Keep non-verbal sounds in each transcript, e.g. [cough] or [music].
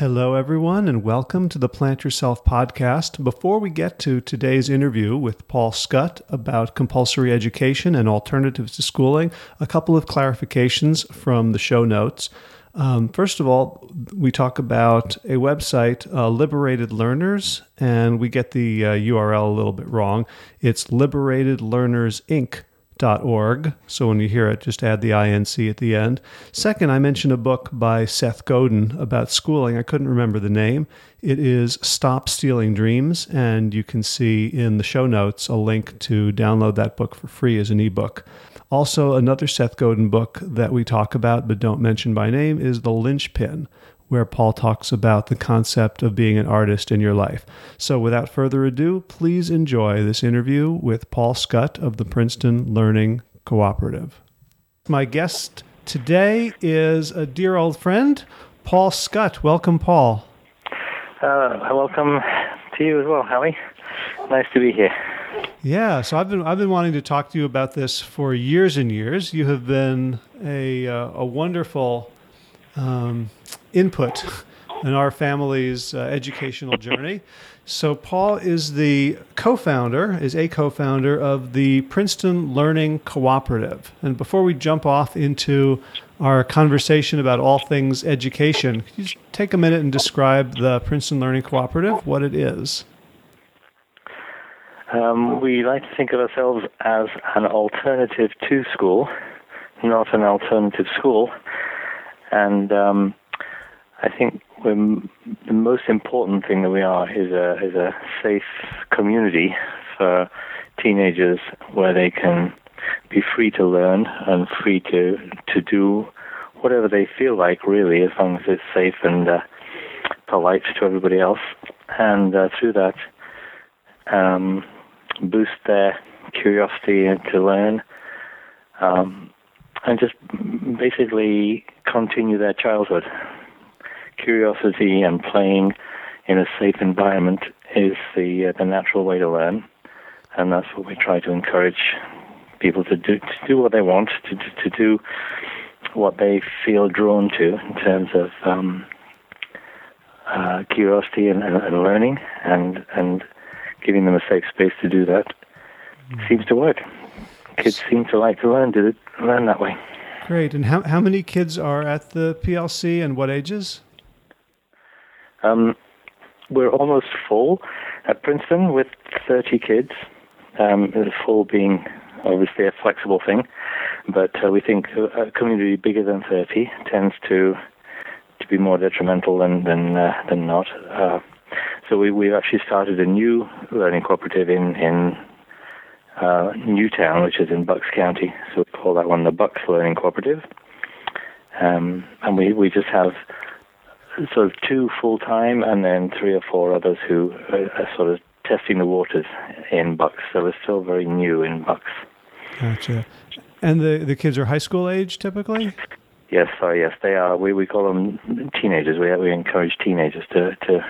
Hello, everyone, and welcome to the Plant Yourself podcast. Before we get to today's interview with Paul Scutt about compulsory education and alternatives to schooling, a couple of clarifications from the show notes. Um, first of all, we talk about a website, uh, Liberated Learners, and we get the uh, URL a little bit wrong. It's Liberated Learners Inc org. So when you hear it, just add the INC at the end. Second, I mentioned a book by Seth Godin about schooling. I couldn't remember the name. It is Stop Stealing Dreams, and you can see in the show notes a link to download that book for free as an ebook. Also, another Seth Godin book that we talk about but don't mention by name is The Linchpin where Paul talks about the concept of being an artist in your life. So, without further ado, please enjoy this interview with Paul Scutt of the Princeton Learning Cooperative. My guest today is a dear old friend, Paul Scutt. Welcome, Paul. Uh, welcome to you as well, Howie. Nice to be here. Yeah, so I've been I've been wanting to talk to you about this for years and years. You have been a uh, a wonderful um, input in our family's uh, educational journey. So Paul is the co-founder, is a co-founder of the Princeton Learning Cooperative. And before we jump off into our conversation about all things education, could you just take a minute and describe the Princeton Learning Cooperative, what it is? Um, we like to think of ourselves as an alternative to school, not an alternative school. And um, I think the most important thing that we are is a is a safe community for teenagers where they can be free to learn and free to to do whatever they feel like, really, as long as it's safe and uh, polite to everybody else, and uh, through that, um, boost their curiosity to learn, um, and just basically continue their childhood. Curiosity and playing in a safe environment is the uh, the natural way to learn, and that's what we try to encourage people to do to do what they want, to to, to do what they feel drawn to in terms of um, uh, curiosity and, and, and, learning, and and giving them a safe space to do that mm. seems to work. Kids seem to like to learn to learn that way. Great. And how, how many kids are at the PLC and what ages? Um, we're almost full at Princeton with 30 kids. Um, full being obviously a flexible thing, but uh, we think a community bigger than 30 tends to to be more detrimental than than uh, than not. Uh, so we we've actually started a new learning cooperative in in uh, Newtown, which is in Bucks County. So we call that one the Bucks Learning Cooperative. Um, and we, we just have sort of two full time and then three or four others who are, are sort of testing the waters in Bucks. So we're still very new in Bucks. Gotcha. And the, the kids are high school age typically? Yes, sorry, yes, they are. We, we call them teenagers. We, we encourage teenagers to, to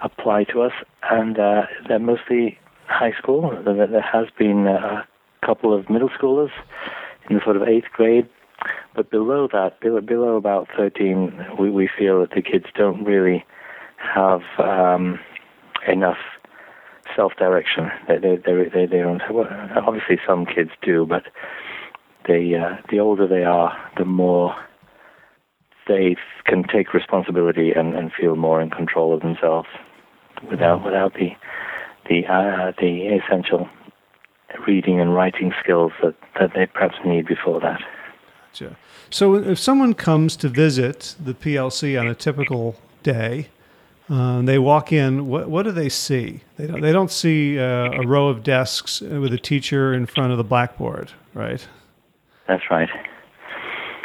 apply to us. And uh, they're mostly high school. There has been a couple of middle schoolers in the sort of eighth grade, but below that, below, about 13, we, we feel that the kids don't really have um, enough self-direction. They, they, they, they, they don't. Well, obviously, some kids do, but they, uh, the older they are, the more they can take responsibility and, and feel more in control of themselves without without the the uh, the essential reading and writing skills that, that they perhaps need before that. Gotcha. So if someone comes to visit the PLC on a typical day, uh, they walk in. What, what do they see? They don't. They don't see uh, a row of desks with a teacher in front of the blackboard, right? That's right.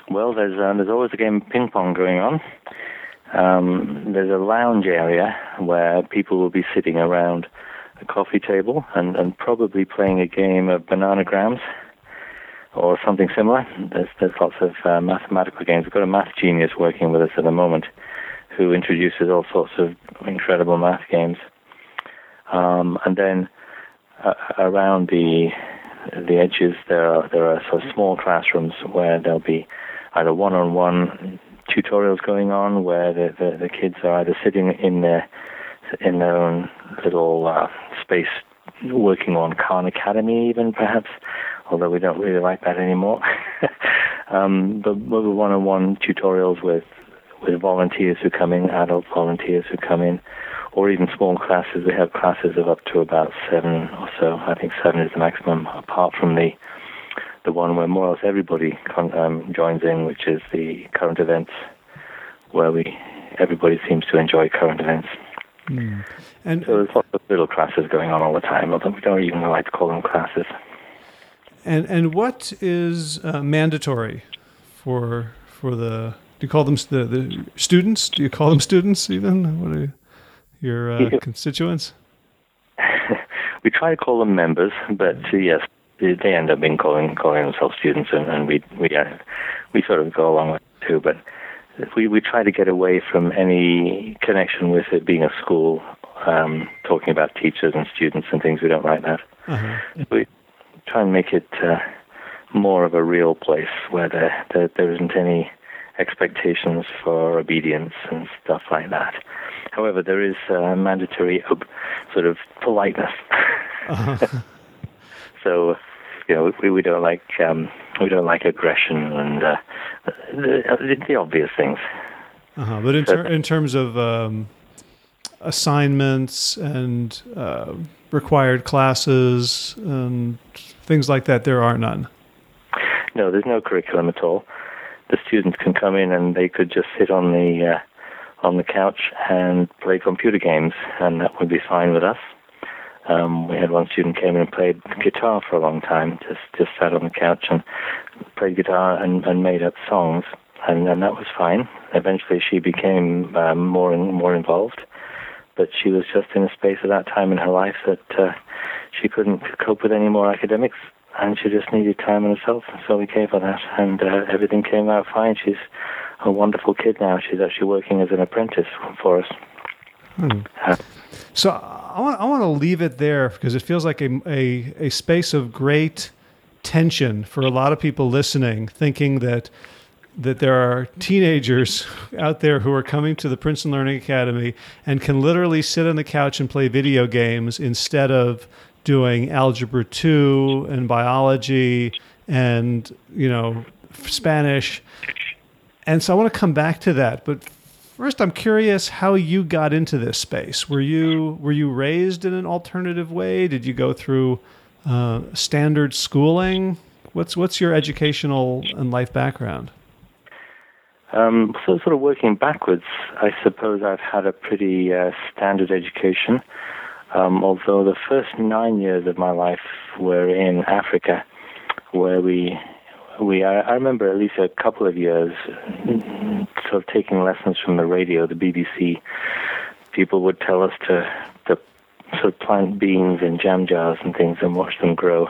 Well, there's uh, there's always a game of ping pong going on. Um, there's a lounge area where people will be sitting around a coffee table and, and probably playing a game of bananagrams or something similar. There's, there's lots of uh, mathematical games. We've got a math genius working with us at the moment who introduces all sorts of incredible math games. Um, and then uh, around the the edges, there are there are sort of small classrooms where there'll be either one-on-one tutorials going on where the, the, the kids are either sitting in their in their own little uh, space working on Khan Academy even perhaps although we don't really like that anymore. [laughs] Um, but one-on-one tutorials with with volunteers who come in adult volunteers who come in or even small classes. We have classes of up to about seven or so. I think seven is the maximum apart from the the one where more or less everybody um, joins in, which is the current events, where we everybody seems to enjoy current events. Mm. And so there's lots of little classes going on all the time, although we don't even like to call them classes. And and what is uh, mandatory for for the? Do you call them the, the students? Do you call them students even? What are your uh, constituents? [laughs] we try to call them members, but uh, yes, they end up being calling calling themselves students, and, and we we uh, we sort of go along with it too. But we we try to get away from any connection with it being a school, um, talking about teachers and students and things. We don't like that. Uh-huh. We try and make it uh, more of a real place where there, there there isn't any expectations for obedience and stuff like that. However, there is uh, mandatory sort of politeness. Uh-huh. [laughs] so you know, we, we don't like um, we don't like aggression and uh, the, the, obvious things. Uh-huh. But in, ter- in terms of um, assignments and uh, required classes and things like that, there are none. No, there's no curriculum at all. The students can come in and they could just sit on the uh, on the couch and play computer games, and that would be fine with us. Um, we had one student came in and played guitar for a long time, just just sat on the couch and played guitar and, and made up songs, and, and that was fine. Eventually, she became um, more and more involved, but she was just in a space at that time in her life that uh, she couldn't cope with any more academics, and she just needed time on herself. So we gave her that, and uh, everything came out fine. She's a wonderful kid now. She's actually working as an apprentice for us. Hmm. Uh, so I want I want to leave it there because it feels like a, a a space of great tension for a lot of people listening, thinking that that there are teenagers [laughs] out there who are coming to the Princeton Learning Academy and can literally sit on the couch and play video games instead of doing algebra 2 and biology and you know Spanish. And so I want to come back to that, but First, I'm curious how you got into this space. Were you were you raised in an alternative way? Did you go through uh, standard schooling? What's what's your educational and life background? Um, so, sort of working backwards, I suppose I've had a pretty uh, standard education. Um, although the first nine years of my life were in Africa, where we we I, I remember at least a couple of years sort of taking lessons from the radio, the BBC. People would tell us to to sort of plant beans in jam jars and things and watch them grow.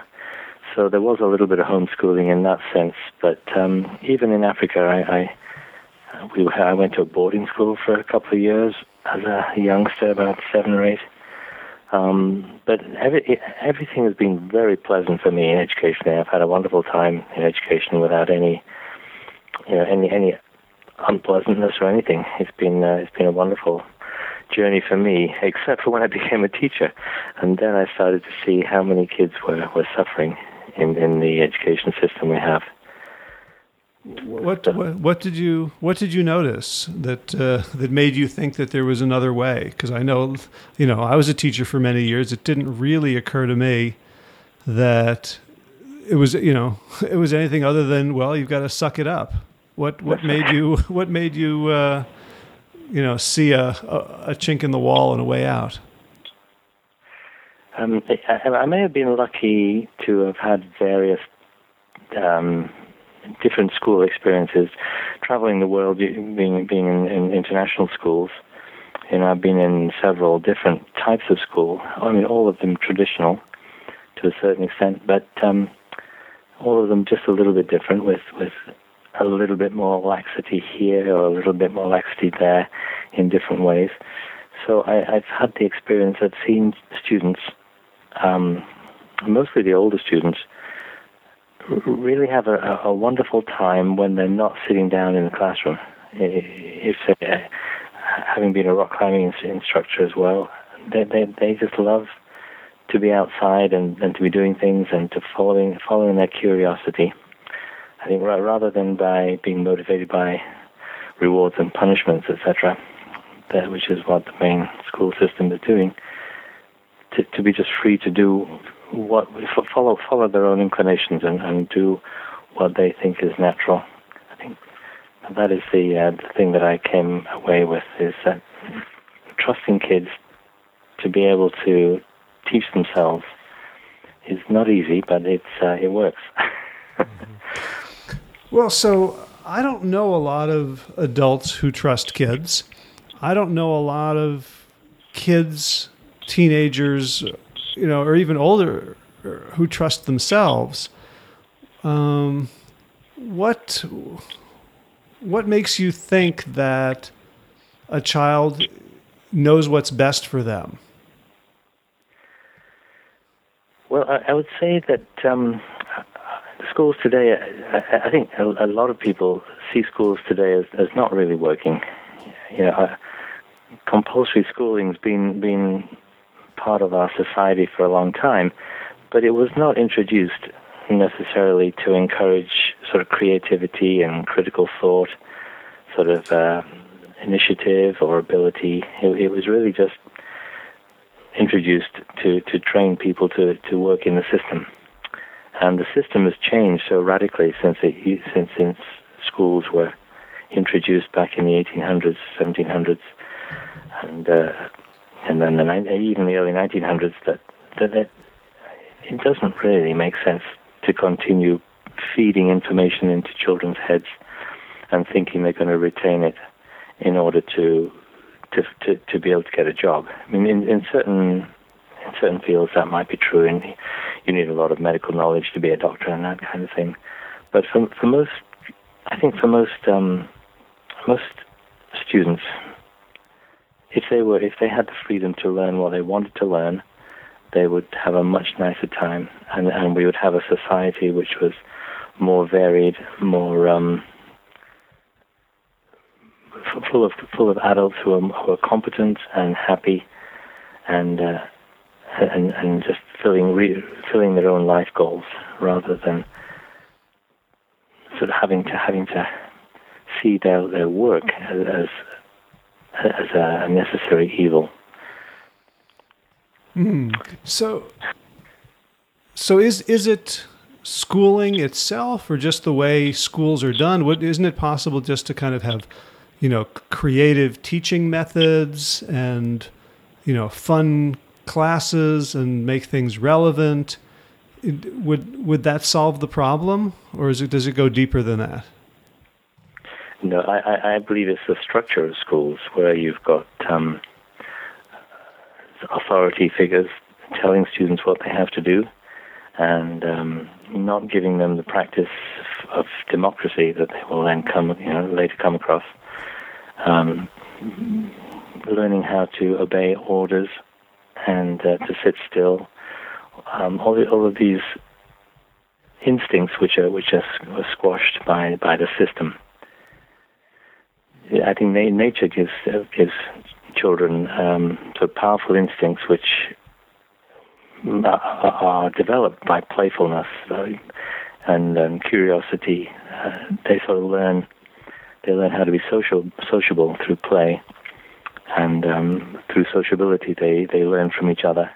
So there was a little bit of homeschooling in that sense. But um, even in Africa, I, I we I went to a boarding school for a couple of years as a youngster, about seven or eight. Um, but every, everything has been very pleasant for me in education. I've had a wonderful time in education without any, you know, any any unpleasantness or anything. It's been uh, it's been a wonderful journey for me, except for when I [laughs] became a teacher, and then I started to see how many kids were were suffering in in the education system we have. What, what, did you what did you notice that uh, that made you think that there was another way? Because I know, you know, I was a teacher for many years. It didn't really occur to me that it was you know [laughs] it was anything other than well you've got to suck it up. What what made you [laughs] what made you uh, you know see a, a, a chink in the wall and a way out? Um, I, I, may have been lucky to have had various um, different school experiences, traveling the world, being being in, in international schools. And I've been in several different types of school. I mean, all of them traditional to a certain extent, but um, all of them just a little bit different, with with a little bit more laxity here or a little bit more laxity there, in different ways. So I, have had the experience. I've seen students, um, mostly the older students, really have a, a wonderful time when they're not sitting down in the classroom if having been a rock climbing instructor as well, they, they, they just love to be outside and, and to be doing things and to following following their curiosity. I think rather than by being motivated by rewards and punishments, etc., which is what the main school system is doing, to, to be just free to do what follow follow their own inclinations and, and do what they think is natural. I think that is the, uh, the thing that I came away with is that trusting kids to be able to teach themselves is not easy, but it's uh, it works. mm-hmm. [laughs] Well, so I don't know a lot of adults who trust kids. I don't know a lot of kids, teenagers, you know, or even older who trust themselves. Um, what what makes you think that a child knows what's best for them? Well, I, would say that um, schools today, I, I think a, a, lot of people see schools today as, as not really working. You know, uh, compulsory schooling's been been part of our society for a long time, but it was not introduced necessarily to encourage sort of creativity and critical thought, sort of uh, initiative or ability. It, it was really just introduced to, to train people to, to work in the system. And the system has changed so radically since, it, since, since schools were introduced back in the 1800s, 1700s, and uh, and then the, even the early 1900s that, that it, it doesn't really make sense to continue feeding information into children's heads and thinking they're going to retain it in order to to, to, to be able to get a job. I mean, in, in certain in certain fields that might be true, and you need a lot of medical knowledge to be a doctor and that kind of thing. But for for most, I think for most um, most students, if they were if they had the freedom to learn what they wanted to learn, they would have a much nicer time, and and we would have a society which was more varied, more um, full of full of adults who are who are competent and happy, and uh, and and just filling re- filling their own life goals rather than sort of having to having to see their their work as as a necessary evil. Mm. So, so is is it schooling itself, or just the way schools are done? What isn't it possible just to kind of have you know, creative teaching methods and, you know, fun classes and make things relevant. It, would would that solve the problem, or is it does it go deeper than that? No, I, I believe it's the structure of schools where you've got um, authority figures telling students what they have to do, and um, not giving them the practice of democracy that they will then come, you know, later come across um, learning how to obey orders and uh, to sit still. Um, all, the, all of these instincts which are which are squashed by by the system. I think na- nature gives uh, gives children um, sort of powerful instincts which are, are developed by playfulness and um, curiosity. Uh, they sort of learn they learn how to be social, sociable through play, and um, through sociability, they, they learn from each other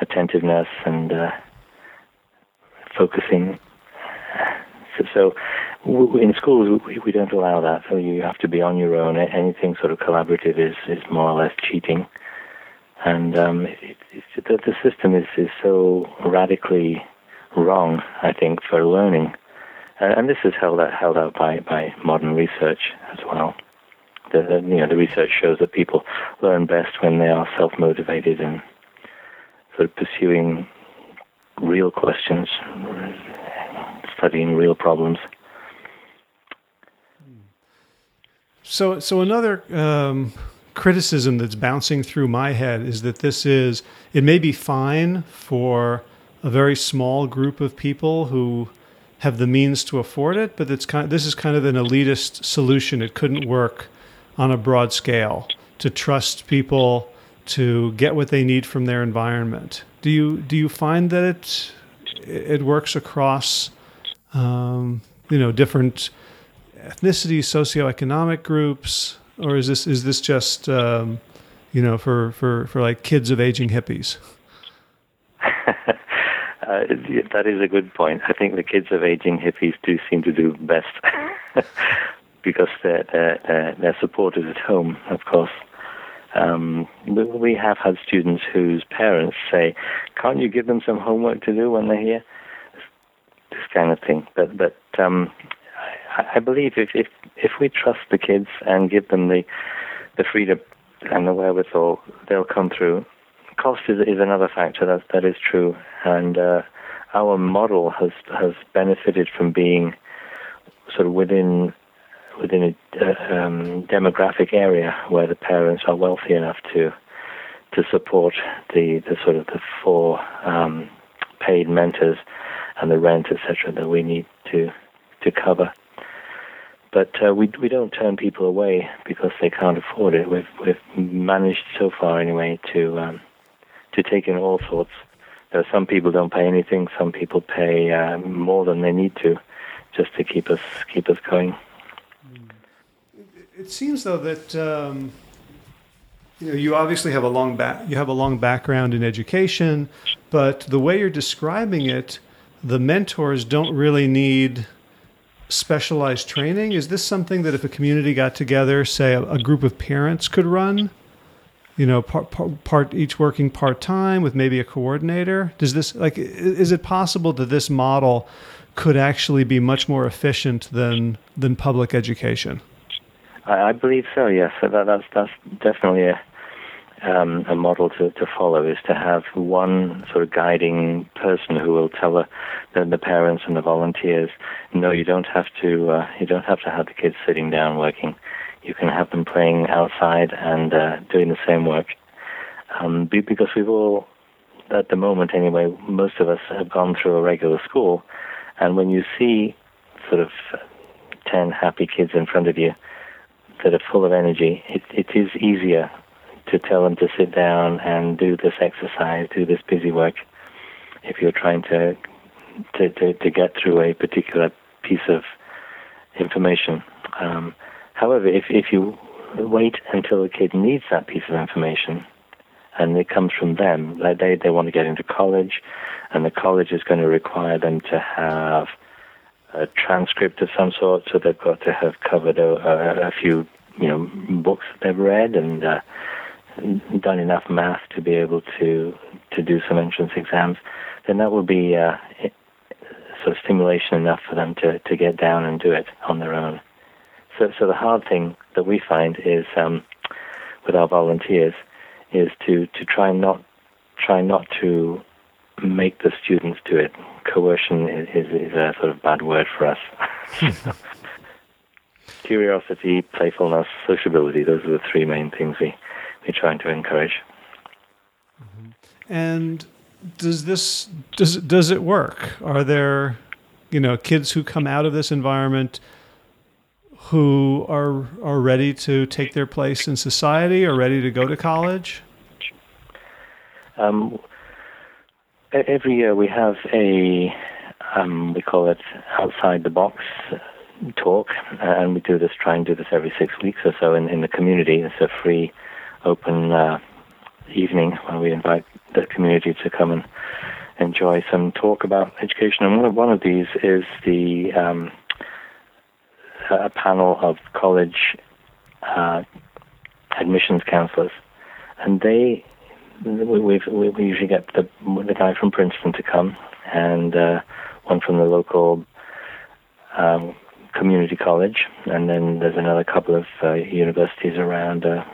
attentiveness and uh, focusing. So, so in schools, we, we don't allow that. So you have to be on your own. Anything sort of collaborative is, is more or less cheating. And um, it, it, the, the system is, is so radically wrong, I think, for learning uh, and this is held out, held out by, by modern research as well. The, the, you know, the research shows that people learn best when they are self-motivated and sort of pursuing real questions, studying real problems. So, so another um, criticism that's bouncing through my head is that this is it may be fine for a very small group of people who have the means to afford it, but it's kind. Of, this is kind of an elitist solution. It couldn't work on a broad scale to trust people to get what they need from their environment. Do you do you find that it it works across um, you know different ethnicities, socioeconomic groups, or is this is this just um, you know for, for, for like kids of aging hippies? [laughs] Uh, that is a good point. I think the kids of aging hippies do seem to do best [laughs] because they're, they're, they're supported at home, of course. Um, we have had students whose parents say, "Can't you give them some homework to do when they're here?" This kind of thing. But but um, I, believe if, if if we trust the kids and give them the the freedom and the wherewithal, they'll come through. Cost is is another factor that that is true, and uh, our model has has benefited from being sort of within within a uh, um, demographic area where the parents are wealthy enough to to support the, the sort of the four um, paid mentors and the rent, etc., that we need to to cover. But uh, we we don't turn people away because they can't afford it. We've we've managed so far anyway to um, to take in all sorts. Are some people don't pay anything. Some people pay uh, more than they need to, just to keep us keep us going. It seems though that um, you know you obviously have a long back you have a long background in education, but the way you're describing it, the mentors don't really need specialized training. Is this something that if a community got together, say a, a group of parents could run? You know, part, part, part each working part time with maybe a coordinator. Does this like is it possible that this model could actually be much more efficient than than public education? I, believe so. Yes, that, that's that's definitely a um, a model to, to follow is to have one sort of guiding person who will tell the, the, parents and the volunteers, no, you don't have to uh, you don't have to have the kids sitting down working. You can have them playing outside and uh, doing the same work. Um, because we've all, at the moment anyway, most of us have gone through a regular school, and when you see sort of ten happy kids in front of you, that are full of energy, it, it is easier to tell them to sit down and do this exercise, do this busy work, if you're trying to to, to, to get through a particular piece of information. Um, however, if, if you wait until the kid needs that piece of information, and it comes from them, like they, they want to get into college, and the college is going to require them to have a transcript of some sort, so they've got to have covered a, a, a few, you know, books that they've read and uh, done enough math to be able to to do some entrance exams. Then that would be uh, sort of stimulation enough for them to to get down and do it on their own. So, so the hard thing that we find is um, with our volunteers is to to try not try not to make the students do it. Coercion is, is, is a sort of bad word for us. [laughs] Curiosity, playfulness, sociability, those are the three main things we, we're trying to encourage. Mm-hmm. And does this does does it work? Are there, you know, kids who come out of this environment who are are ready to take their place in society or ready to go to college? Um, every year we have a um, we call it outside the box talk, and we do this try and do this every six weeks or so in, in the community. It's a free, open uh, evening when we invite the community to come and enjoy some talk about education. And one of one of these is the um, a panel of college uh, admissions counselors, and they we we usually get the the guy from Princeton to come and uh, one from the local um, community college, and then there's another couple of uh, universities around uh,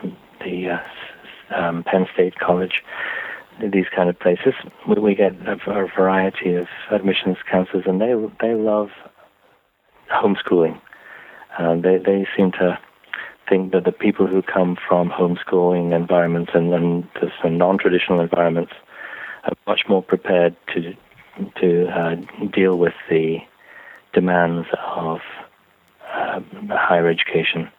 the uh, um, Penn State College. These kind of places, we get a, a variety of admissions counselors, and they they love homeschooling. Uh, they they seem to think that the people who come from homeschooling environments and, and non-traditional environments are much more prepared to to uh, deal with the demands of uh, higher education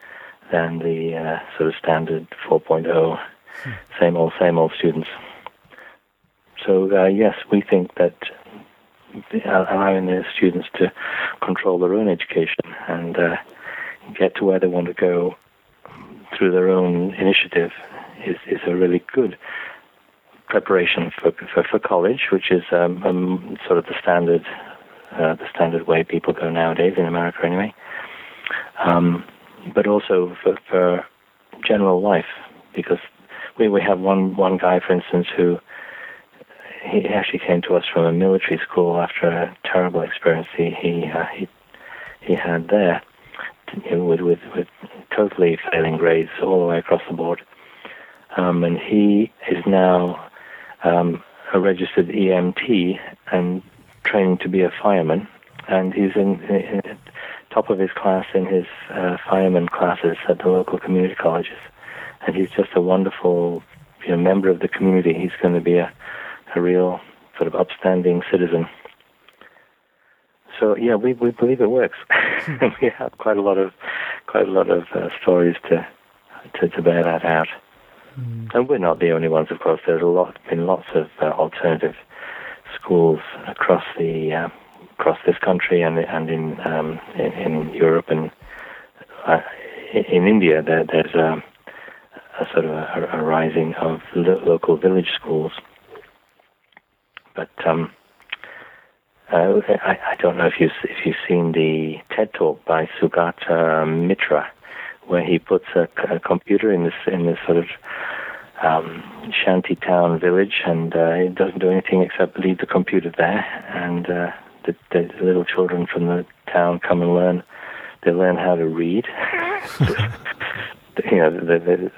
than the uh, sort of standard 4.0, hmm. same old, same old students. So uh, yes, we think that allowing the students to control their own education and uh, get to where they want to go through their own initiative is, is a really good preparation for, for, for college, which is um, um, sort of the standard uh, the standard way people go nowadays in America, anyway. Um, but also for, for general life, because we we have one one guy, for instance, who he actually came to us from a military school after a terrible experience he he uh, he, he had there, with with with totally failing grades all the way across the board, um, and he is now um, a registered EMT and training to be a fireman, and he's in, in top of his class in his uh, fireman classes at the local community colleges, and he's just a wonderful you know, member of the community. He's going to be a a real sort of upstanding citizen. So yeah, we we believe it works. [laughs] We have quite a lot of quite a lot of uh, stories to, to to bear that out. Mm. And we're not the only ones, of course. There's a lot been lots of uh, alternative schools across the uh, across this country and and in um, in, in, Europe and uh, in India. There, there's a, a sort of a, a rising of lo- local village schools but um, uh, I, I, don't know if you if you've seen the TED talk by Sugata Mitra, where he puts a, a computer in this in this sort of um, shanty town village, and uh, it doesn't do anything except leave the computer there, and uh, the, the little children from the town come and learn. They learn how to read. [laughs] you know, the, the, the,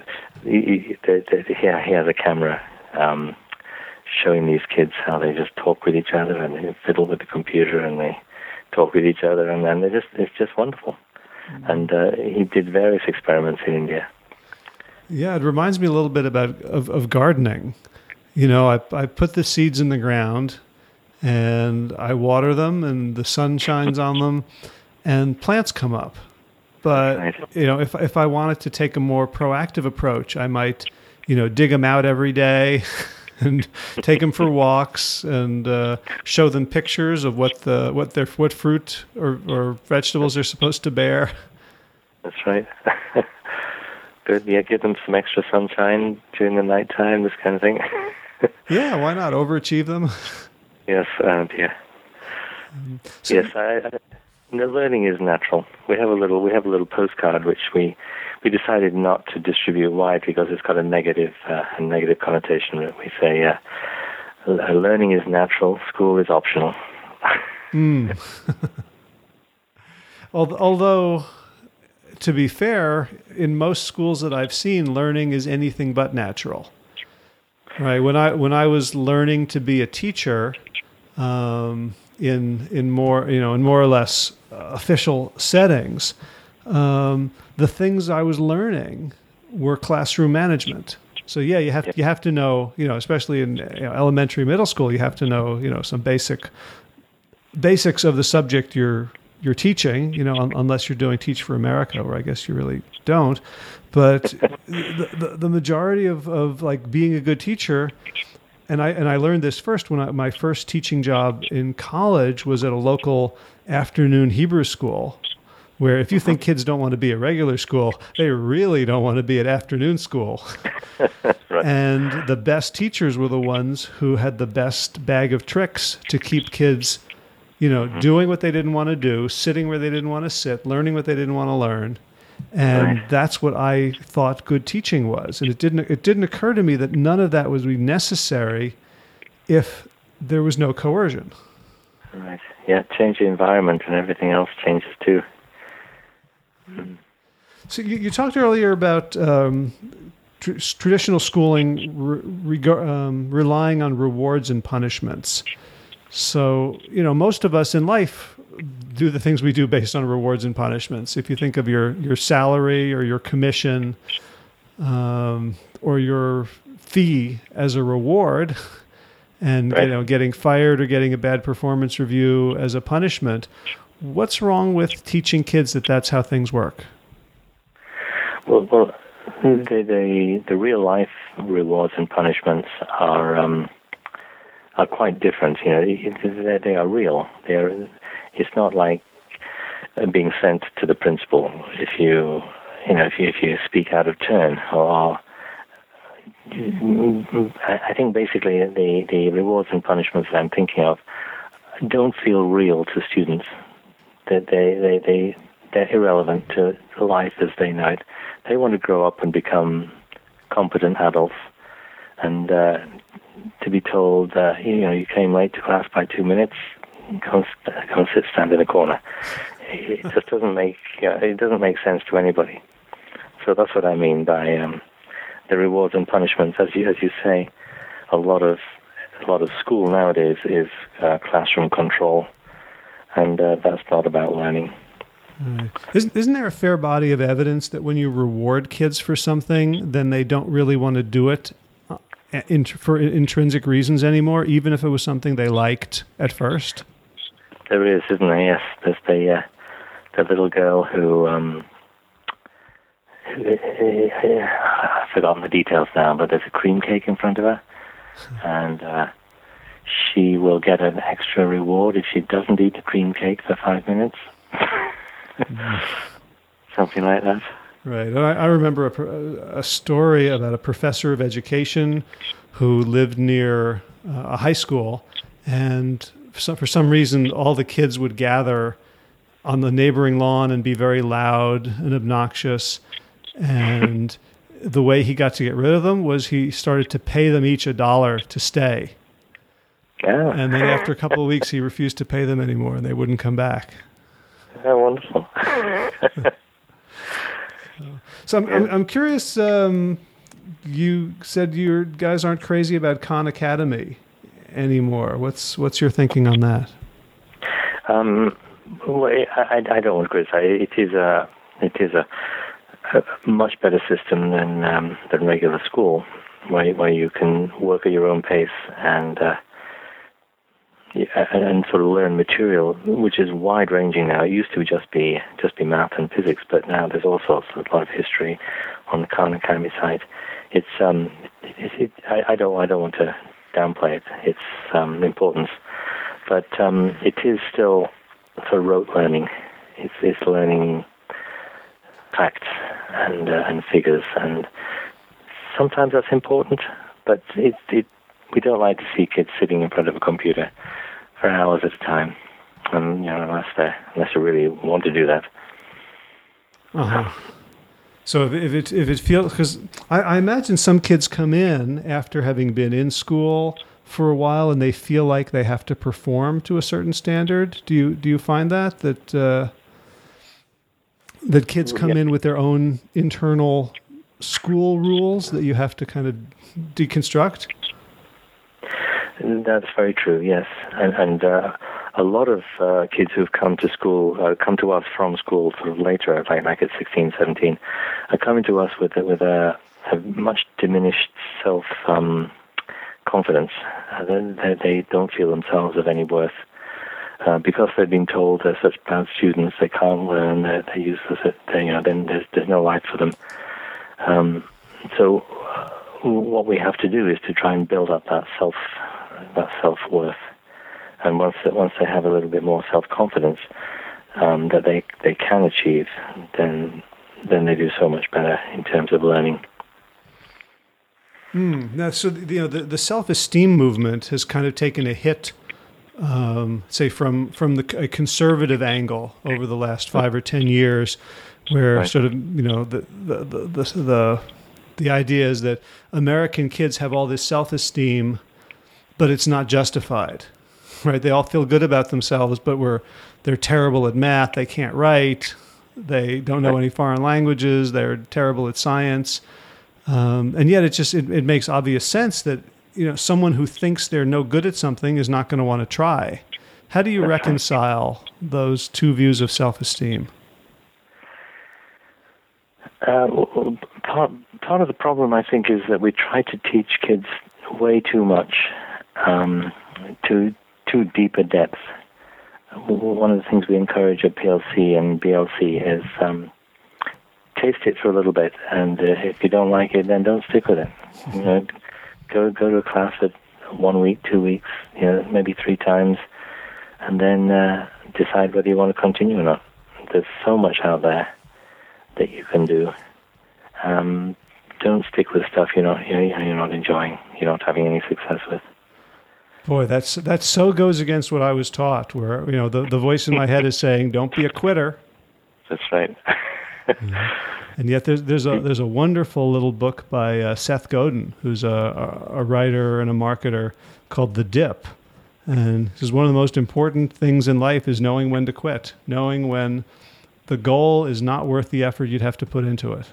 the, the, he, he has a camera um, showing these kids how they just talk with each other and they fiddle with the computer and they talk with each other and then they just it's just wonderful. Mm-hmm. And uh, he did various experiments in India. Yeah, it reminds me a little bit about of, of gardening. You know, I I put the seeds in the ground and I water them and the sun shines on them and plants come up. But you know, if if I wanted to take a more proactive approach, I might, you know, dig them out every day. [laughs] and take them for walks and uh, show them pictures of what the what their what fruit or, or vegetables they're supposed to bear. That's right. [laughs] Good. Yeah, give them some extra sunshine during the nighttime. This kind of thing. [laughs] yeah, why not overachieve them? Yes, and yeah. Um, so yes, I, I, the learning is natural. We have a little we have a little postcard which we we decided not to distribute wide because it's got a negative uh, a negative connotation. We say uh, learning is natural, school is optional. [laughs] mm. Although, to be fair, in most schools that I've seen, learning is anything but natural. Right when I when I was learning to be a teacher, um, in in more you know in more or less uh, official settings, um, the things I was learning were classroom management. So yeah, you have you have to know, you know, especially in you know, elementary, middle school, you have to know, you know, some basic basics of the subject you're you're teaching. You know, un- unless you're doing Teach for America, where I guess you really don't. But the, the, the majority of, of like being a good teacher, and I and I learned this first when I, my first teaching job in college was at a local afternoon Hebrew school where if you think kids don't want to be at regular school, they really don't want to be at afternoon school. [laughs] right. And the best teachers were the ones who had the best bag of tricks to keep kids, you know, mm-hmm. doing what they didn't want to do, sitting where they didn't want to sit, learning what they didn't want to learn. And right. that's what I thought good teaching was. And it didn't it didn't occur to me that none of that would be necessary if there was no coercion. Right. Yeah, change the environment and everything else changes too. So you, you talked earlier about um, tr- traditional schooling re- um, relying on rewards and punishments. So you know, most of us in life do the things we do based on rewards and punishments. If you think of your your salary or your commission um, or your fee as a reward, [laughs] and right. you know, getting fired or getting a bad performance review as a punishment, what's wrong with teaching kids that that's how things work? Well, well, the the, the real life rewards and punishments are um, are quite different. You know, they, are real. They are. It's not like being sent to the principal if you you know if you if you speak out of turn or. I think basically the, the rewards and punishments that I'm thinking of don't feel real to students. That they, they, they, they're irrelevant to life as they know it. They want to grow up and become competent adults. And uh, to be told, uh, you know, you came late to class by two minutes, come, come sit, stand in a corner. It just doesn't make know, it doesn't make sense to anybody. So that's what I mean by um, the rewards and punishments. As you as you say, a lot of a lot of school nowadays is uh, classroom control, and uh, that's not about learning. Right. Isn't, isn't there a fair body of evidence that when you reward kids for something, then they don't really want to do it uh, in, for intrinsic reasons anymore, even if it was something they liked at first? There is, isn't there? Yes, there's the uh, the little girl who um, I've forgotten the details now, but there's a cream cake in front of her, [laughs] and uh, she will get an extra reward if she doesn't eat the cream cake for five minutes. [laughs] Something like that. Right. I, I remember a, a, story about a professor of education who lived near uh, a high school, and for for some reason, all the kids would gather on the neighboring lawn and be very loud and obnoxious. And the way he got to get rid of them was he started to pay them each a dollar to stay. Yeah. And then after a couple of weeks, he refused to pay them anymore, and they wouldn't come back. Yeah, wonderful. [laughs] so I'm, I'm, I'm curious. Um, you said your guys aren't crazy about Khan Academy anymore. What's what's your thinking on that? Um, well, I, I don't want to criticize. It is a it is a, a much better system than um, than regular school, where where you can work at your own pace and. Uh, and sort of learn material, which is wide ranging now. It used to just be just be math and physics, but now there's all sorts of a lot of history on the Khan Academy site. It's um, it, it, I, I don't I don't want to downplay it, its um, importance, but um, it is still of rote learning. It's it's learning facts and uh, and figures, and sometimes that's important, but it it we don't like to see kids sitting in front of a computer for hours at a time, and you know, unless unless they really want to do that. Uh-huh. So if, if it if it feels because I, I imagine some kids come in after having been in school for a while and they feel like they have to perform to a certain standard. Do you do you find that that uh, that kids come in with their own internal school rules that you have to kind of deconstruct? That's very true. Yes, and and uh, a lot of uh, kids who've come to school, uh, come to us from school sort of later, like like at 16, 17, are coming to us with with a, a much diminished self um, confidence. Uh, they, they don't feel themselves of any worth. Uh, because they've been told they're such bad students, they can't learn, they're, they're useless, they, you know, then there's, there's no life for them. Um, so, uh, what we have to do is to try and build up that self that self worth. And once that once they have a little bit more self confidence um, that they they can achieve, then then they do so much better in terms of learning. Mm, now, so you know the, the self esteem movement has kind of taken a hit, um, say from from the conservative angle over the last five or ten years, where right. sort of you know the the the, the, the the idea is that American kids have all this self esteem but it's not justified, [laughs] right? They all feel good about themselves, but we're they're terrible at math. They can't write. They don't know any foreign languages. They're terrible at science, um, and yet it just it, it makes obvious sense that you know someone who thinks they're no good at something is not going to want to try. How do you reconcile those two views of self-esteem? Uh, part, part of the problem, I think, is that we try to teach kids way too much um, to to deeper depth one of the things we encourage at PLC and BLC is um, taste it for a little bit, and uh, if you don't like it, then don't stick with it. You know, go go to a class at one week, two weeks, you know, maybe three times, and then uh, decide whether you want to continue or not. There's so much out there that you can do. Um, don't stick with stuff you're not you're not enjoying, you're not having any success with. Boy, that's that so goes against what I was taught. Where you know the the voice in my head is saying, "Don't be a quitter." That's right. [laughs] And yet, there's there's a there's a wonderful little book by uh, Seth Godin, who's a, a writer and a marketer, called The Dip. And this is one of the most important things in life is knowing when to quit, knowing when the goal is not worth the effort you'd have to put into it.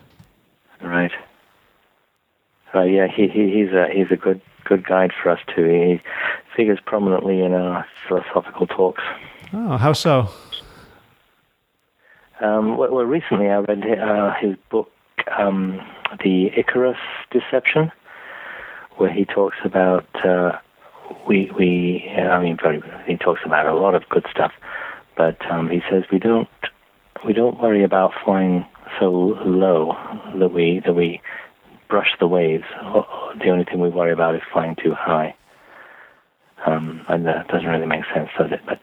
Right. Uh, yeah, he, he he's a he's a good good guide for us too. He figures prominently in our philosophical talks. Oh, how so? Um, well, well, recently I read uh, his book, um, The Icarus Deception, where he talks about uh, we we I mean very he talks about a lot of good stuff, but um, he says we don't we don't worry about flying so low that we that we brush the waves. The only thing we worry about is flying too high. Um, and that doesn't really make sense, does it? But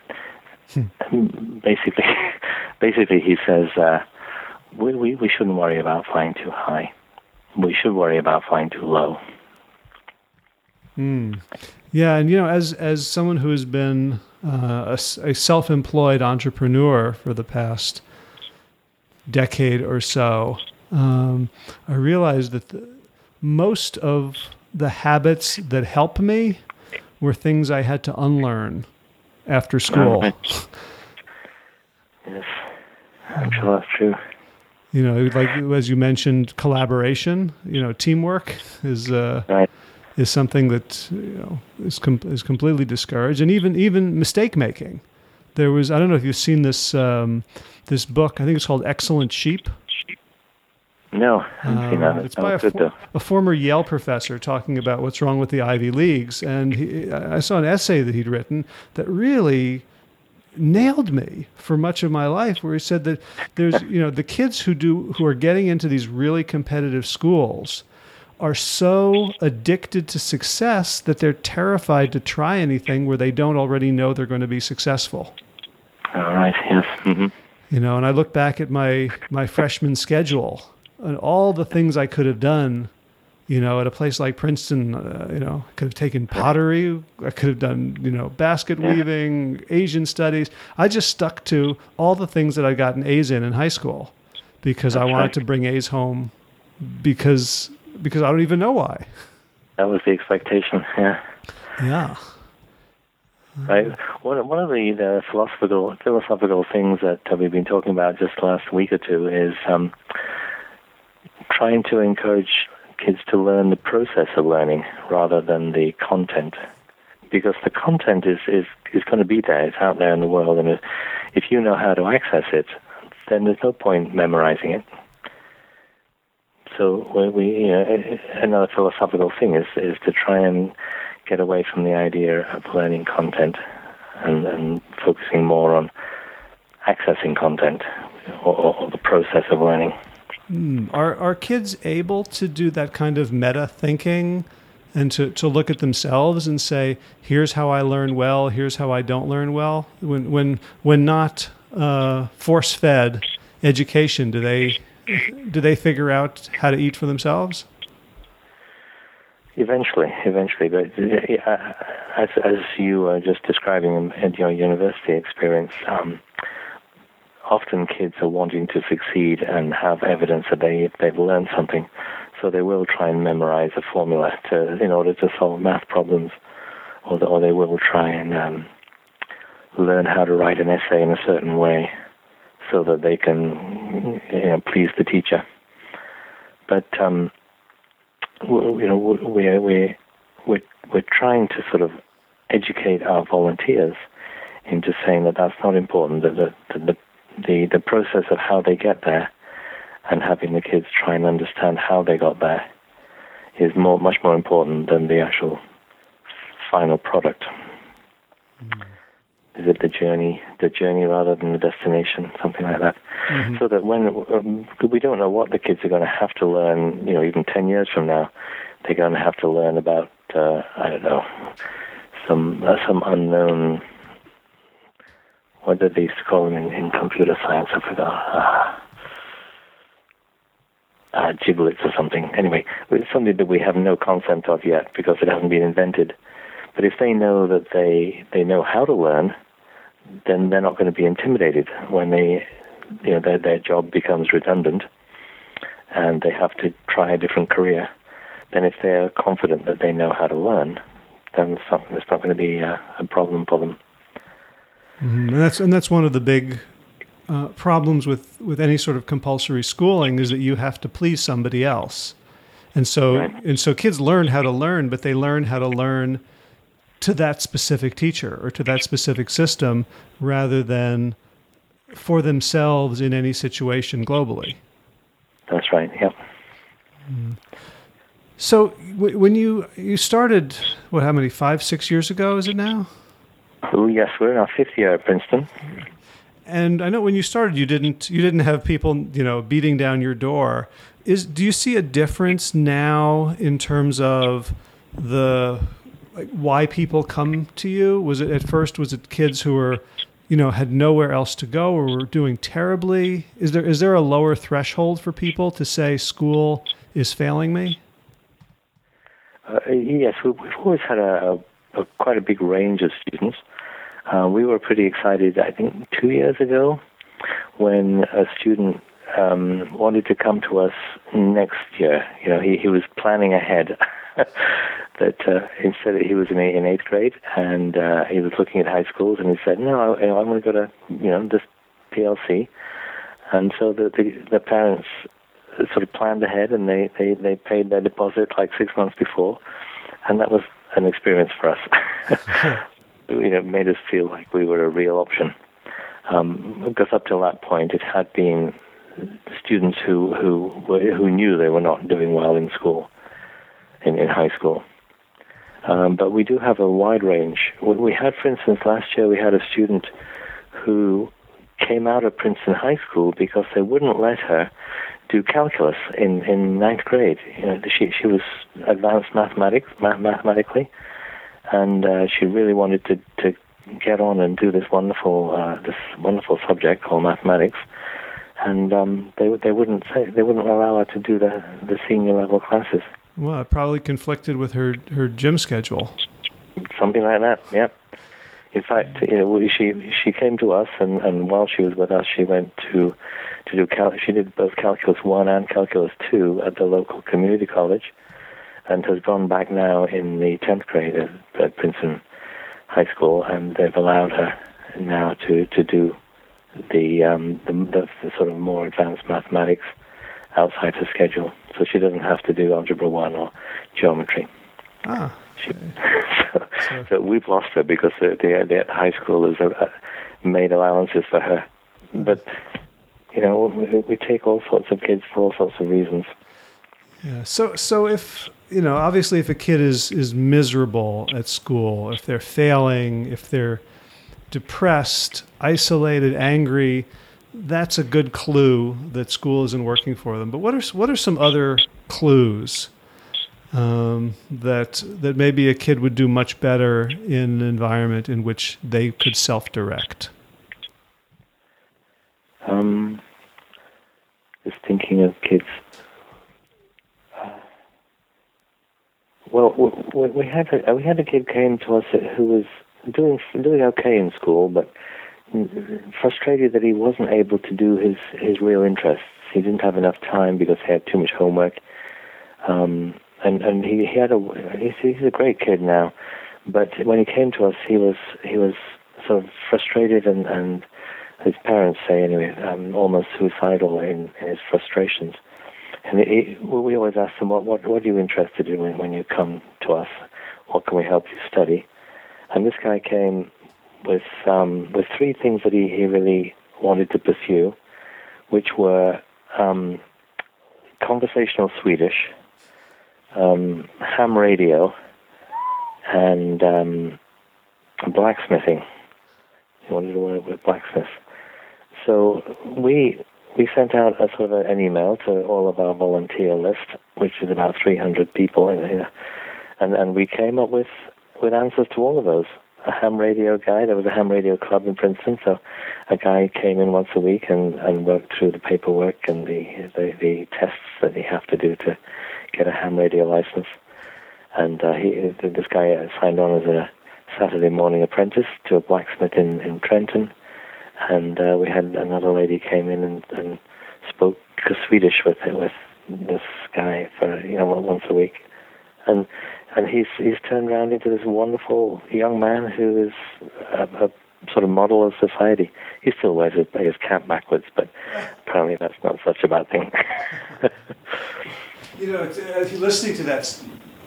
hmm. [laughs] basically, [laughs] basically, he says uh, we, we we shouldn't worry about flying too high. We should worry about flying too low. Hmm. Yeah, and you know, as as someone who has been uh, a, a self-employed entrepreneur for the past decade or so, um, I realized that the, most of the habits that help me were things I had to unlearn after school. [laughs] yes, I'm sure that's true. You know, like as you mentioned, collaboration. You know, teamwork is uh, right. is something that you know is com- is completely discouraged, and even even mistake making. There was I don't know if you've seen this um, this book. I think it's called Excellent Sheep no, I haven't seen. Uh, it's by a, for, a, former Yale professor talking about what's wrong with the Ivy Leagues. And he, I saw an essay that he'd written that really nailed me for much of my life where he said that there's you know the kids who do who are getting into these really competitive schools are so addicted to success that they're terrified to try anything where they don't already know they're going to be successful. All right. Yes. Mm-hmm. You know, and I look back at my my freshman schedule and all the things I could have done, you know, at a place like Princeton, uh, you know, I could have taken pottery, I could have done, you know, basket yeah. weaving, Asian studies. I just stuck to all the things that I got an A's in in high school because That's I wanted right. to bring A's home because because I don't even know why. That was the expectation, [laughs] yeah. Yeah. Right. One one of the, the philosophical philosophical things that we've been talking about just last week or two is um, trying to encourage kids to learn the process of learning rather than the content. Because the content is, is, is going to be there, it's out there in the world, and if you know how to access it, then there's no point memorizing it. So we, you know, another philosophical thing is, is to try and get away from the idea of learning content and, and focusing more on accessing content or, or the process of learning. Hmm. Are are kids able to do that kind of meta thinking and to, to look at themselves and say, here's how I learn well, here's how I don't learn well? When when when not uh, force fed education, do they do they figure out how to eat for themselves? Eventually, eventually, but uh, as as you were just describing in your university experience, um, often kids are wanting to succeed and have evidence that they they've learned something, so they will try and memorize a formula to in order to solve math problems, or, the, or they will try and um, learn how to write an essay in a certain way, so that they can you know, please the teacher. But um, you know we we we're, we're trying to sort of educate our volunteers into saying that that's not important. That the, the, the, the process of how they get there and having the kids try and understand how they got there is more, much more important than the actual final product. Mm. is it the journey, the journey rather than the destination, something like that. Mm-hmm. So that when um, we don't know what the kids are going to have to learn, you know, even ten years from now, they're going to have to learn about uh, I don't know some uh, some unknown. What did they used to call them in, in computer science? I forgot. Uh, uh, giblets or something. Anyway, it's something that we have no concept of yet because it hasn't been invented. But if they know that they they know how to learn, then they're not going to be intimidated when they, you know, their their job becomes redundant, and they have to try a different career. Then, if they're confident that they know how to learn, then it's not, it's not going to be a, a problem for them. Mm-hmm. And that's and that's one of the big uh, problems with, with any sort of compulsory schooling is that you have to please somebody else. And so right. and so kids learn how to learn, but they learn how to learn to that specific teacher or to that specific system rather than for themselves in any situation globally. That's right. Yep. Mm. So w- when you you started, what? How many? Five, six years ago? Is it now? Oh yes, we're in our fifth year at Princeton. And I know when you started, you didn't you didn't have people you know beating down your door. Is do you see a difference now in terms of the like, why people come to you? Was it at first was it kids who were you know had nowhere else to go or were doing terribly? Is there is there a lower threshold for people to say school is failing me? Uh, yes, we've always had a, a, a, quite a big range of students. Uh, we were pretty excited, I think, two years ago when a student um, wanted to come to us next year. You know, he, he was planning ahead. [laughs] that uh, instead he was in, in eighth grade and uh, he was looking at high schools and he said, "No, I, I'm going to go to you know this PLC." And so the, the the parents sort of planned ahead and they they they paid their deposit like six months before, and that was an experience for us. [laughs] [laughs] you know, made us feel like we were a real option. Um, because up till that point, it had been students who who who knew they were not doing well in school, in, in high school. Um, but we do have a wide range. We had, for instance, last year we had a student who came out of Princeton High School because they wouldn't let her do calculus in, in ninth grade. You know, she she was advanced mathematics math, mathematically, and uh, she really wanted to to get on and do this wonderful uh, this wonderful subject called mathematics, and um, they they wouldn't say they wouldn't allow her to do the the senior level classes. Well, it probably conflicted with her her gym schedule. Something like that. Yeah. In fact, you know, she she came to us, and, and while she was with us, she went to to do cal- she did both calculus one and calculus two at the local community college and has gone back now in the 10th grade at, at Princeton High School, and they've allowed her now to, to do the, um, the, the, the sort of more advanced mathematics outside her schedule, so she doesn't have to do algebra one or geometry. Ah. She, [laughs] so, so, so, we've lost her because the, the, the high school has uh, made allowances for her, but you know we, we take all sorts of kids for all sorts of reasons. Yeah. So so if you know, obviously, if a kid is is miserable at school, if they're failing, if they're depressed, isolated, angry, that's a good clue that school isn't working for them. But what are what are some other clues um, that that maybe a kid would do much better in an environment in which they could self direct? Um, just thinking of kids Well, we, we had a, we had a kid came to us who was doing doing okay in school, but frustrated that he wasn't able to do his his real interests. He didn't have enough time because he had too much homework. Um, and and he, he had a he's, he's a great kid now, but when he came to us, he was he was sort of frustrated and and his parents say anyway, um, almost suicidal in, in his frustrations. And we always ask them, what, what, what are you interested in when, when you come to us? What can we help you study? And this guy came with, um, with three things that he, he really wanted to pursue, which were um, conversational Swedish, um, ham radio, and um, blacksmithing. He wanted to work with blacksmiths. So we we sent out a sort of an email to all of our volunteer list, which is about 300 people, in, here, and and we came up with with answers to all of those. A ham radio guy. There was a ham radio club in Princeton, so a guy came in once a week and, and worked through the paperwork and the, the the tests that you have to do to get a ham radio license. And uh, he this guy signed on as a Saturday morning apprentice to a blacksmith in in Trenton and uh, we had another lady came in and, and spoke Swedish with with this guy for you know once a week, and and he's he's turned around into this wonderful young man who is a, a sort of model of society. He still wears his, his cap backwards, but apparently that's not such a bad thing. [laughs] you know, if you're listening to that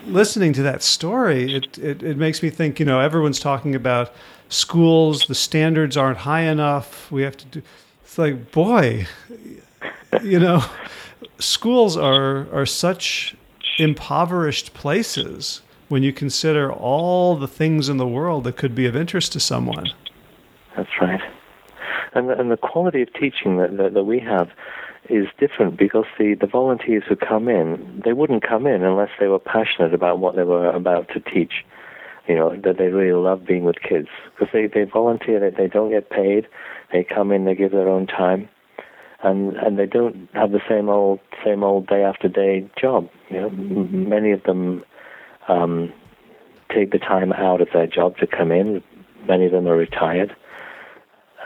listening to that story, it, it, it makes me think. You know, everyone's talking about schools, the standards aren't high enough. We have to do. It's like, boy, you know, schools are are such impoverished places when you consider all the things in the world that could be of interest to someone. That's right. And the, and the quality of teaching that, that, that we have is different because the, the volunteers who come in, they wouldn't come in unless they were passionate about what they were about to teach you know, that they really love being with kids because they, they volunteer, they, they don't get paid, they come in, they give their own time, and and they don't have the same old same old day after day job. You know, m- many of them um, take the time out of their job to come in. Many of them are retired.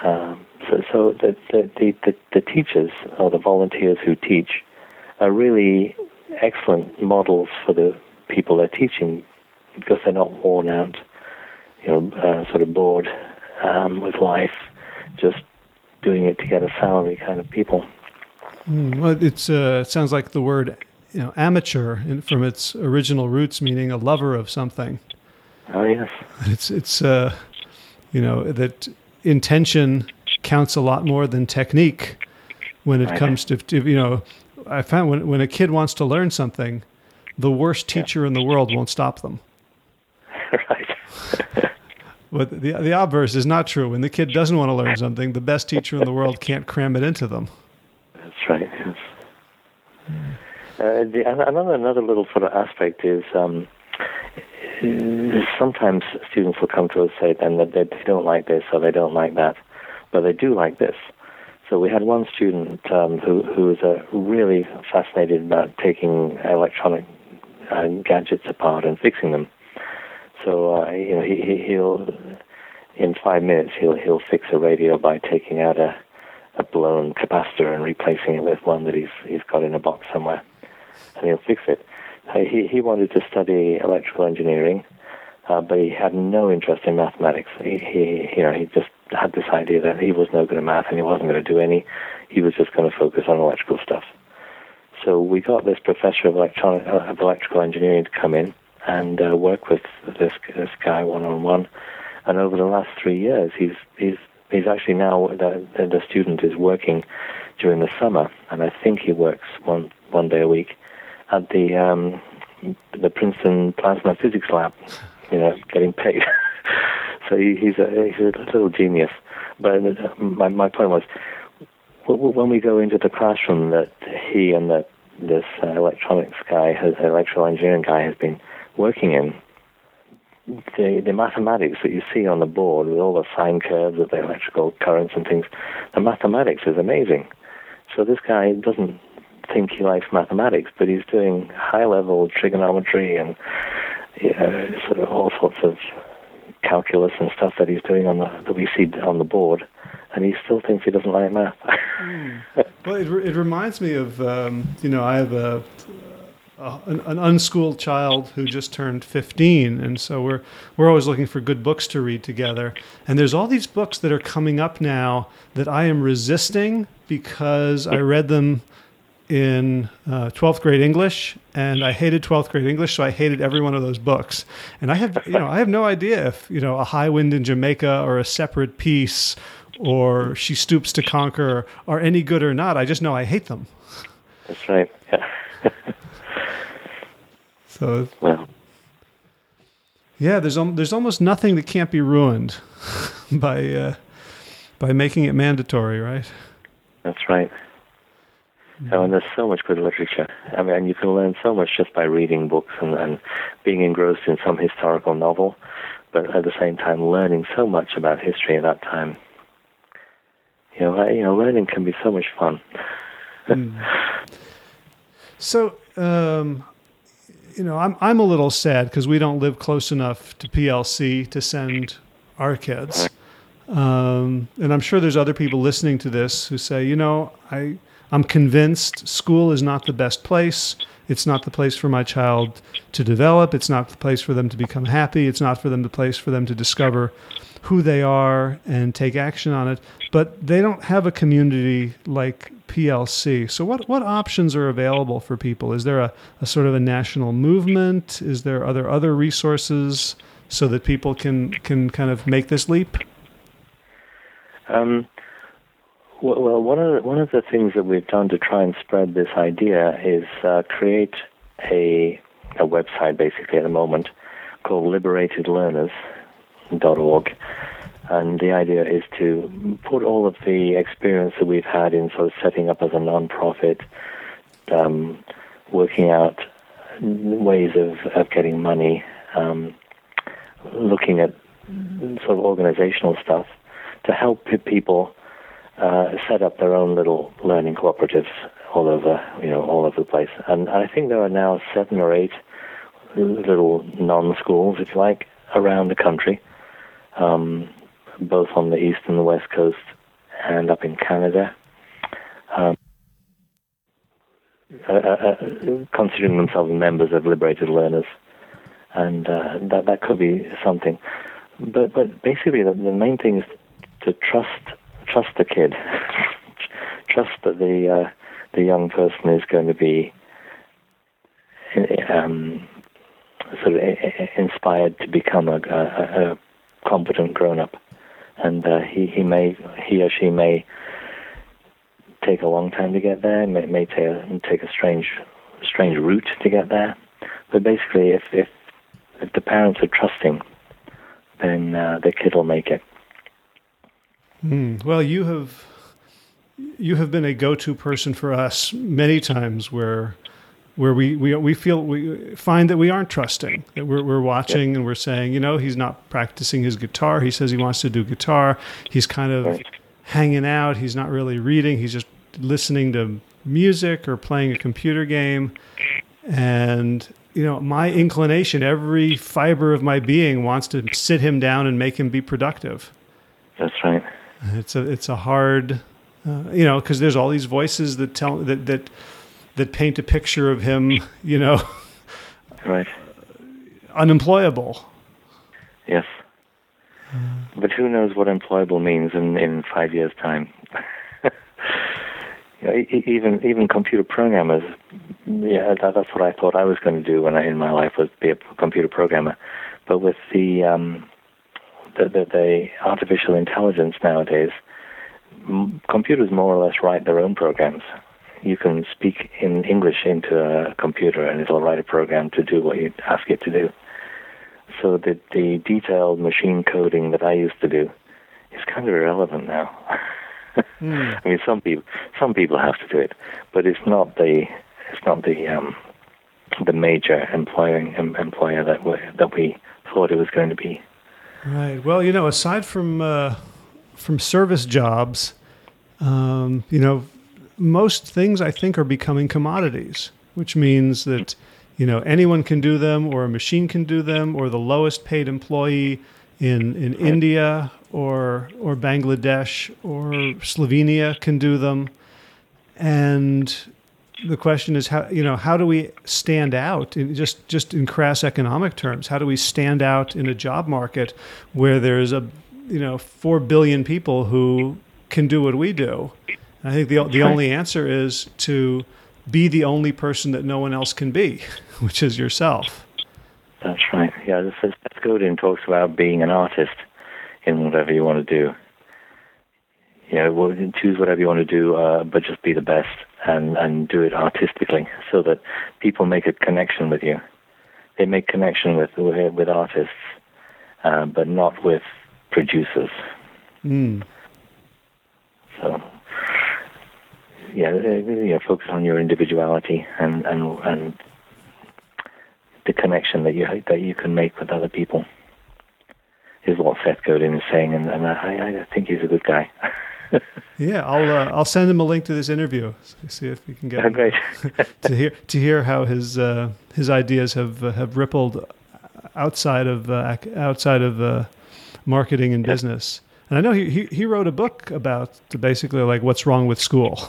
Um, so, so the, the, the, the teachers or the volunteers who teach are really excellent models for the people they're teaching because they're not worn out, you know, uh, sort of bored um, with life, just doing it to get a salary kind of people. Mm, well, it's uh, it sounds like the word you know amateur in, from its original roots, meaning a lover of something. Oh yes. It's it's uh, you know that intention counts a lot more than technique when it right. comes to, to you know I found when when a kid wants to learn something, the worst teacher yeah. in the world won't stop them. [laughs] right. [laughs] but the the obverse is not true. When the kid doesn't want to learn something, the best teacher in the world can't cram it into them. That's right. Yes. Uh, the, another another little sort of aspect is um, sometimes students will come to us say then that they, they don't like this or they don't like that, but they do like this. So we had one student um, who who was uh, really fascinated about taking electronic uh, gadgets apart and fixing them. So uh, you know, he, he'll in five minutes he'll he'll fix a radio by taking out a a blown capacitor and replacing it with one that he's he's got in a box somewhere, and he'll fix it. Uh, he he wanted to study electrical engineering, uh, but he had no interest in mathematics. He, he you know he just had this idea that he was no good at math and he wasn't going to do any. He was just going to focus on electrical stuff. So we got this professor of electronic uh, of electrical engineering to come in and uh, work with this this guy one on one. And over the last three years, he's he's he's actually now the the student is working during the summer, and I think he works one one day a week at the um, the Princeton Plasma Physics Lab, you know, getting paid. [laughs] so he, he's a he's a little genius. But uh, my my point was, when we go into the classroom that he and that this uh, electronics guy, has, electrical engineering guy, has been working in, the, the mathematics that you see on the board with all the sine curves of the electrical currents and things, the mathematics is amazing. So this guy doesn't think he likes mathematics, but he's doing high-level trigonometry and you know, sort of all sorts of calculus and stuff that he's doing on the that we see on the board, and he still thinks he doesn't like math. mm. Well, it, it reminds me of um, you know I have a an, an, unschooled child who just turned 15 and so we're we're always looking for good books to read together and there's all these books that are coming up now that I am resisting because I read them in uh, 12th grade English and I hated 12th grade English so I hated every one of those books and I have you know I have no idea if you know a high wind in Jamaica or a separate peace or she stoops to conquer are any good or not I just know I hate them that's right yeah [laughs] so well. yeah, there's um, there's almost nothing that can't be ruined [laughs] by uh, by making it mandatory, right? That's right. Oh, and there's so much good literature. I mean, you can learn so much just by reading books and, and being engrossed in some historical novel, but at the same time learning so much about history at that time. You know, you know, learning can be so much fun. [laughs] mm. So, um, you know, I'm I'm a little sad because we don't live close enough to PLC to send our kids. Um, and I'm sure there's other people listening to this who say, you know, I I'm convinced school is not the best place. It's not the place for my child to develop. It's not the place for them to become happy. It's not for them the place for them to discover who they are and take action on it. But they don't have a community like PLC. So what what options are available for people? Is there a, a sort of a national movement? Is there other other resources so that people can can kind of make this leap? Um, well, one of the, one of the things that we've done to try and spread this idea is uh, create a a website basically at the moment called liberatedlearners.org. And the idea is to put all of the experience that we've had in sort of setting up as a non-profit, um, working out ways of, of getting money, um, looking at sort of organizational stuff to help people uh, set up their own little learning cooperatives all over, you know, all over the place. And I think there are now seven or eight little non-schools, if you like, around the country, um, both on the east and the west coast, and up in Canada. Um, uh, uh, uh considering themselves members of liberated learners, and uh, that that could be something. But but basically, the, the main thing is to trust trust the kid. [laughs] trust that the uh, the young person is going to be um, sort of inspired to become a, a, a competent grown up, and uh, he he may he or she may take a long time to get there. May may take a, take a strange strange route to get there. But basically, if if if the parents are trusting, then uh, the kid will make it. Mm. Well, you have you have been a go-to person for us many times where where we, we, we feel we find that we aren't trusting that we're, we're watching and we're saying you know he's not practicing his guitar. He says he wants to do guitar. He's kind of hanging out. He's not really reading. He's just listening to music or playing a computer game. And you know my inclination every fiber of my being wants to sit him down and make him be productive. That's right it's a it's a hard, uh, you know, because there's all these voices that tell that that that paint a picture of him, [laughs] you know, right, unemployable. Yes, but who knows what employable means in in five years' time? [laughs] you know, even even computer programmers, yeah, that, that's what I thought I was going to do when I in my life was be a computer programmer, but with the um, the, the, the artificial intelligence nowadays, m- computers more or less write their own programs. You can speak in English into a computer and it'll write a program to do what you ask it to do. So the, the detailed machine coding that I used to do is kind of irrelevant now. [laughs] mm. I mean, some people some people have to do it, but it's not the it's not the um, the major employing employer that we, that we thought it was going to be. Right. Well, you know, aside from uh, from service jobs, um, you know, most things I think are becoming commodities, which means that you know anyone can do them, or a machine can do them, or the lowest paid employee in in India or or Bangladesh or Slovenia can do them, and the question is how you know how do we stand out in just just in crass economic terms how do we stand out in a job market where there's a you know 4 billion people who can do what we do? And i think the the only answer is to be the only person that no one else can be [laughs] which is yourself. That's right. Yeah Seth Godin talks about being an artist in whatever you want to do. You know, choose whatever you want to do, uh, but just be the best and, and do it artistically so that people make a connection with you. They make connection with, with, with artists, uh, but not with producers. Mm. So yeah, you know, focus on your individuality and and and the connection that you that you can make with other people is what Seth Godin is saying, and, and I, I think he's a good guy. [laughs] yeah, I'll uh, I'll send him a link to this interview. See if we can get oh, great. [laughs] to hear to hear how his uh, his ideas have uh, have rippled outside of uh, outside of uh, marketing and business. And I know he, he he wrote a book about basically like what's wrong with school.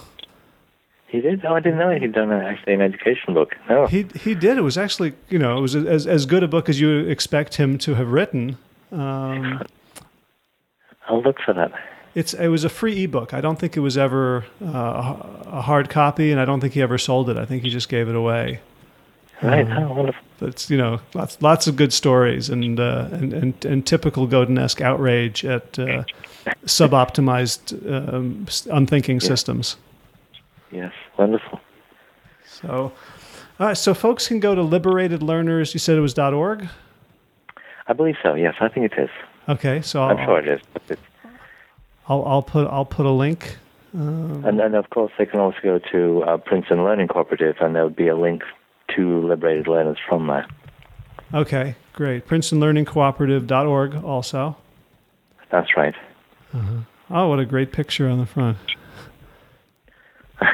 He did. Oh, I didn't know he'd done a, actually an education book. No, he he did. It was actually you know it was as as good a book as you expect him to have written. Um, I'll look for that. It's it was a free ebook. I don't think it was ever uh, a hard copy, and I don't think he ever sold it. I think he just gave it away. Right. Um, oh, wonderful. It's you know lots lots of good stories and uh, and, and and typical Godin-esque outrage at uh, suboptimized, um, unthinking systems. Yes, wonderful. So, all right. So folks can go to Liberated Learners. You said it was .org. I believe so. Yes, I think it is. Okay, so i am sure it is. I'll I'll put I'll put a link. Um, and then of course they can also go to uh, Princeton Learning Cooperative, and there would be a link to Liberated Learners from there. Okay, great. PrincetonLearningCooperative.org also. That's right. Uh-huh. Oh, what a great picture on the front. [laughs]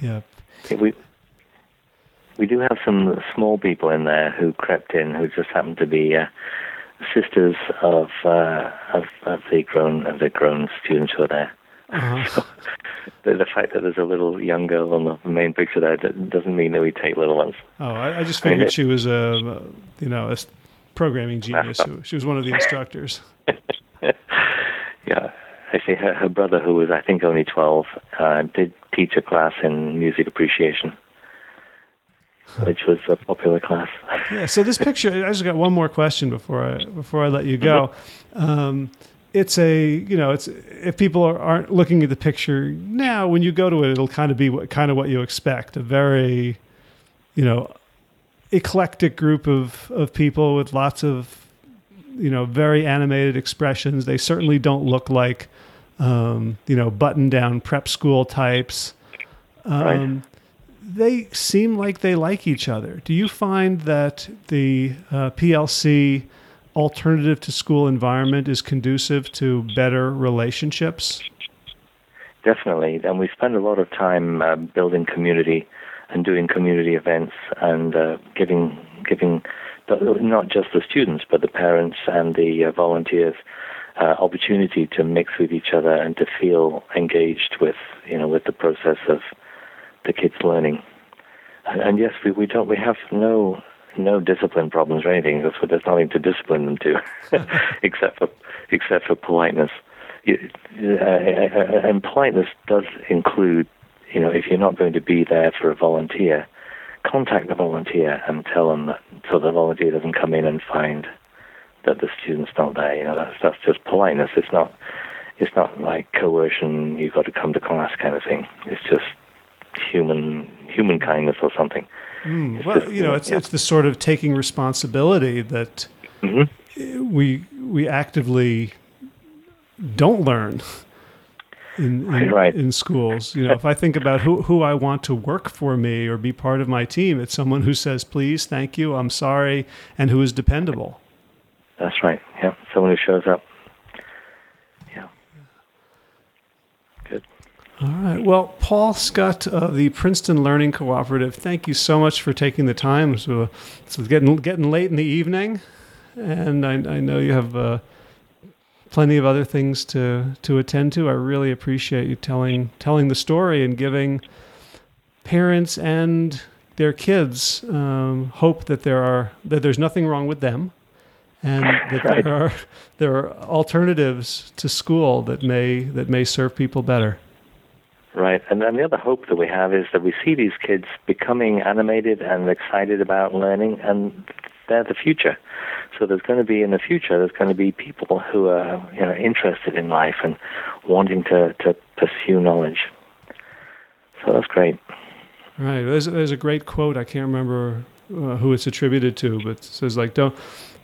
yep. We we do have some small people in there who crept in who just happened to be uh, sisters of, uh, of of the grown of the grown students who are there. Uh-huh. [laughs] So the, the, fact that there's a little young girl on the main picture there doesn't mean that we take little ones. Oh, I, I just figured I mean, she was a you know a programming genius. [laughs] she was one of the instructors. [laughs] yeah, actually, her, her brother, who was I think only twelve, uh, did teach a class in music appreciation which was a popular class. yeah. So this picture, I just got one more question before I before I let you go. Um, it's a you know it's if people are, aren't looking at the picture now when you go to it it'll kind of be what kind of what you expect a very you know eclectic group of of people with lots of you know very animated expressions they certainly don't look like um, you know button down prep school types um, right they seem like they like each other. Do you find that the uh, PLC alternative to school environment is conducive to better relationships? Definitely, and we spend a lot of time uh, building community and doing community events and uh, giving giving the, not just the students but the parents and the uh, volunteers uh, opportunity to mix with each other and to feel engaged with you know with the process of the kids learning. And, and yes, we, we don't we have no no discipline problems or anything. That's what there's nothing to discipline them to, [laughs] except for except for politeness. Uh, and politeness does include, you know, if you're not going to be there for a volunteer, contact the volunteer and tell them that so the volunteer doesn't come in and find that the student's not there. You know, that's that's just politeness. It's not it's not like coercion. You've got to come to class kind of thing. It's just human human kindness or something. Mm, well, just, you know, it's yeah. it's the sort of taking responsibility that mm-hmm. we we actively don't learn in in, right. in, schools. You know, if I think about who who I want to work for me or be part of my team, it's someone who says please, thank you, I'm sorry, and who is dependable. That's right. Yeah, someone who shows up. All right. Well, Paul Scott of the Princeton Learning Cooperative, thank you so much for taking the time. So it's getting getting late in the evening, and I, I know you have uh, plenty of other things to to attend to. I really appreciate you telling telling the story and giving parents and their kids um, hope that there are that there's nothing wrong with them, and [laughs] that right. there are there are alternatives to school that may that may serve people better. Right, and then the other hope that we have is that we see these kids becoming animated and excited about learning, and they're the future. So there's going to be in the future, there's going to be people who are you know interested in life and wanting to to pursue knowledge. So that's great. Right. There's, there's a great quote. I can't remember uh, who it's attributed to, but it says like don't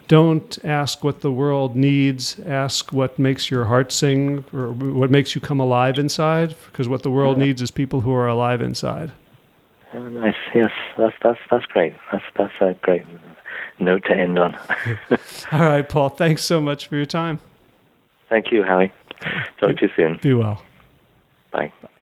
don't ask what the world needs, ask what makes your heart sing or what makes you come alive inside, because what the world yeah. needs is people who are alive inside. Oh, nice. Yes, that's that's that's great. That's that's a great note to end on. [laughs] All right, Paul. Thanks so much for your time. Thank you, Howie. Talk to you soon. Be well. Bye.